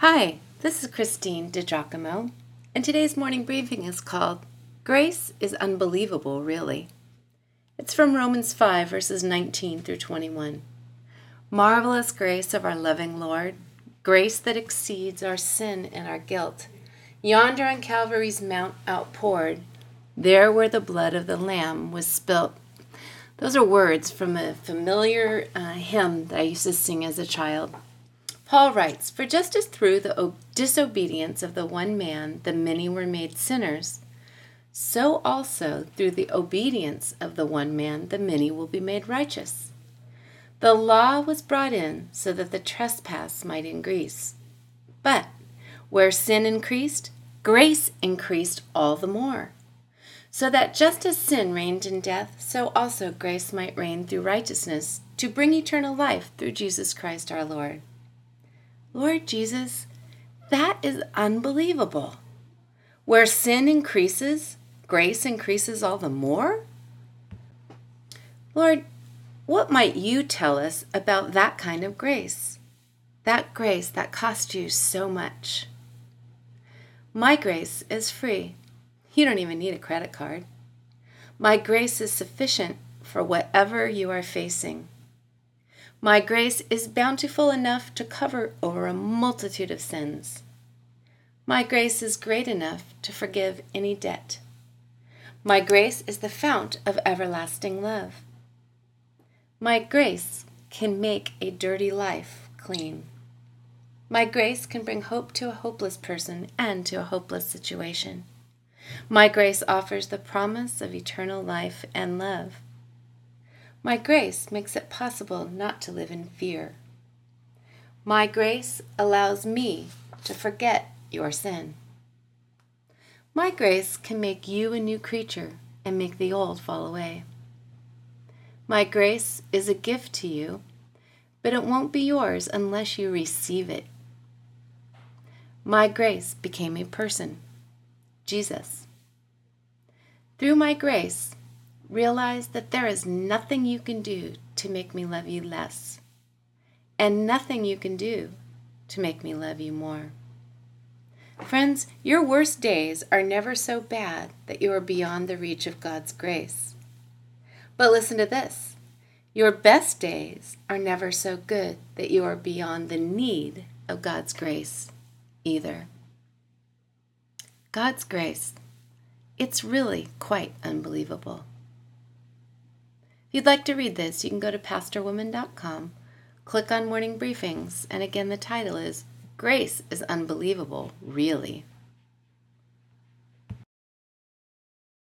Hi, this is Christine DiGiacomo, and today's morning briefing is called Grace is Unbelievable, Really. It's from Romans 5, verses 19 through 21. Marvelous grace of our loving Lord, grace that exceeds our sin and our guilt. Yonder on Calvary's Mount outpoured, there where the blood of the Lamb was spilt. Those are words from a familiar uh, hymn that I used to sing as a child. Paul writes, For just as through the disobedience of the one man the many were made sinners, so also through the obedience of the one man the many will be made righteous. The law was brought in so that the trespass might increase. But where sin increased, grace increased all the more. So that just as sin reigned in death, so also grace might reign through righteousness to bring eternal life through Jesus Christ our Lord. Lord Jesus, that is unbelievable. Where sin increases, grace increases all the more? Lord, what might you tell us about that kind of grace? That grace that cost you so much. My grace is free. You don't even need a credit card. My grace is sufficient for whatever you are facing. My grace is bountiful enough to cover over a multitude of sins. My grace is great enough to forgive any debt. My grace is the fount of everlasting love. My grace can make a dirty life clean. My grace can bring hope to a hopeless person and to a hopeless situation. My grace offers the promise of eternal life and love. My grace makes it possible not to live in fear. My grace allows me to forget your sin. My grace can make you a new creature and make the old fall away. My grace is a gift to you, but it won't be yours unless you receive it. My grace became a person, Jesus. Through my grace, realize that there is nothing you can do to make me love you less, and nothing you can do to make me love you more. Friends, your worst days are never so bad that you are beyond the reach of God's grace. But listen to this your best days are never so good that you are beyond the need of God's grace either. God's grace, it's really quite unbelievable you'd like to read this, you can go to pastorwoman.com, click on Morning Briefings, and again, the title is Grace is Unbelievable, Really.